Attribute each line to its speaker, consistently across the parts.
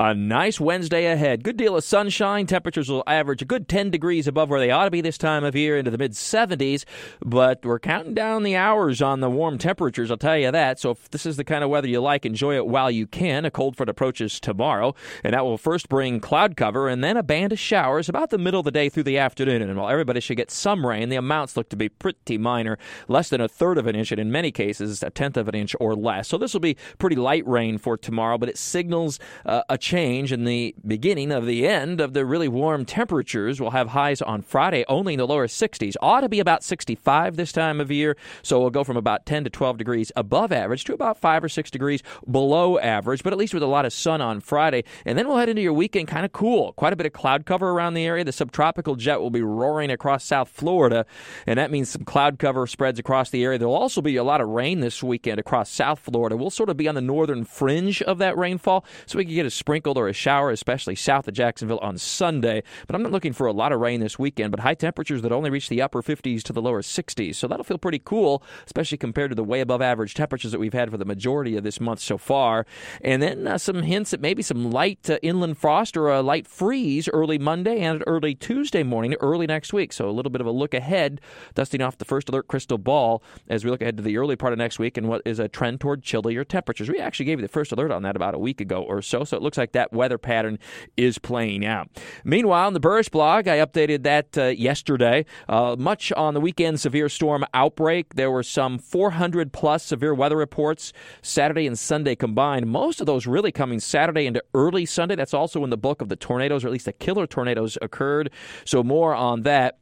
Speaker 1: A nice Wednesday ahead. Good deal of sunshine. Temperatures will average a good 10 degrees above where they ought to be this time of year into the mid 70s, but we're counting down the hours on the warm temperatures, I'll tell you that. So if this is the kind of weather you like, enjoy it while you can. A cold front approaches tomorrow, and that will first bring cloud cover and then a band of showers about the middle of the day through the afternoon. And while everybody should get some rain, the amounts look to be pretty minor, less than a third of an inch, and in many cases, a tenth of an inch or less. So this will be pretty light rain for tomorrow, but it signals uh, a change in the beginning of the end of the really warm temperatures. We'll have highs on Friday only in the lower 60s. Ought to be about 65 this time of year, so we'll go from about 10 to 12 degrees above average to about 5 or 6 degrees below average, but at least with a lot of sun on Friday. And then we'll head into your weekend kind of cool. Quite a bit of cloud cover around the area. The subtropical jet will be roaring across South Florida, and that means some cloud cover spreads across the area. There'll also be a lot of rain this weekend across South Florida. We'll sort of be on the northern fringe of that rainfall, so we can get a or a shower, especially south of Jacksonville on Sunday. But I'm not looking for a lot of rain this weekend, but high temperatures that only reach the upper 50s to the lower 60s. So that'll feel pretty cool, especially compared to the way above average temperatures that we've had for the majority of this month so far. And then uh, some hints at maybe some light uh, inland frost or a light freeze early Monday and early Tuesday morning, early next week. So a little bit of a look ahead, dusting off the first alert crystal ball as we look ahead to the early part of next week and what is a trend toward chillier temperatures. We actually gave you the first alert on that about a week ago or so. So it looks like that weather pattern is playing out. Meanwhile, in the Buresh blog, I updated that uh, yesterday. Uh, much on the weekend severe storm outbreak. There were some 400 plus severe weather reports Saturday and Sunday combined. Most of those really coming Saturday into early Sunday. That's also in the book of the tornadoes, or at least the killer tornadoes occurred. So more on that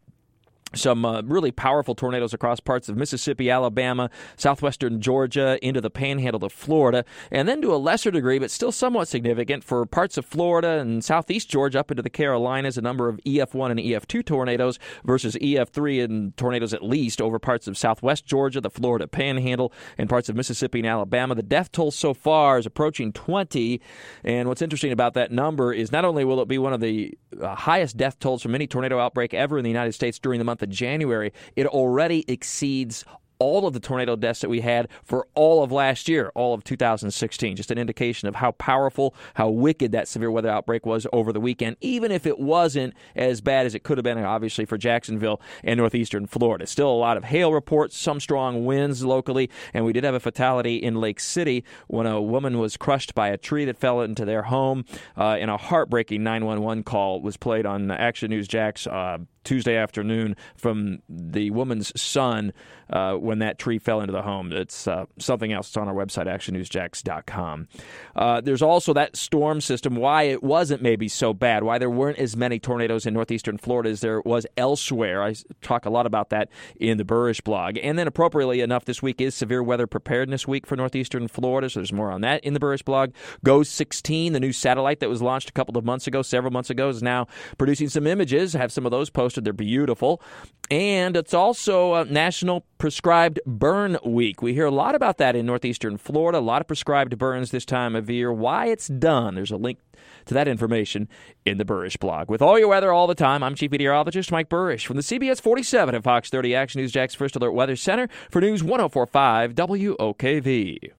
Speaker 1: some uh, really powerful tornadoes across parts of Mississippi, Alabama, southwestern Georgia, into the panhandle of Florida, and then to a lesser degree, but still somewhat significant, for parts of Florida and southeast Georgia up into the Carolinas, a number of EF1 and EF2 tornadoes versus EF3 and tornadoes at least over parts of southwest Georgia, the Florida panhandle, and parts of Mississippi and Alabama. The death toll so far is approaching 20, and what's interesting about that number is not only will it be one of the uh, highest death tolls from any tornado outbreak ever in the United States during the month of January, it already exceeds all of the tornado deaths that we had for all of last year, all of 2016. Just an indication of how powerful, how wicked that severe weather outbreak was over the weekend, even if it wasn't as bad as it could have been, obviously, for Jacksonville and northeastern Florida. Still a lot of hail reports, some strong winds locally, and we did have a fatality in Lake City when a woman was crushed by a tree that fell into their home. Uh, and a heartbreaking 911 call was played on Action News Jax. uh, Tuesday afternoon from the woman's son uh, when that tree fell into the home. It's uh, something else. It's on our website, actionnewsjax.com. Uh, there's also that storm system, why it wasn't maybe so bad, why there weren't as many tornadoes in northeastern Florida as there was elsewhere. I talk a lot about that in the Buresh blog. And then, appropriately enough, this week is Severe Weather Preparedness Week for northeastern Florida, so there's more on that in the Buresh blog. GOES 16, the new satellite that was launched a couple of months ago, several months ago, is now producing some images. I have some of those posted. They're beautiful. And it's also a National Prescribed Burn Week. We hear a lot about that in northeastern Florida, a lot of prescribed burns this time of year. Why it's done. There's a link to that information in the Buresh blog. With all your weather all the time, I'm Chief Meteorologist Mike Buresh from the CBS 47 at Fox 30 Action News Jax First Alert Weather Center for News 1045 WOKV.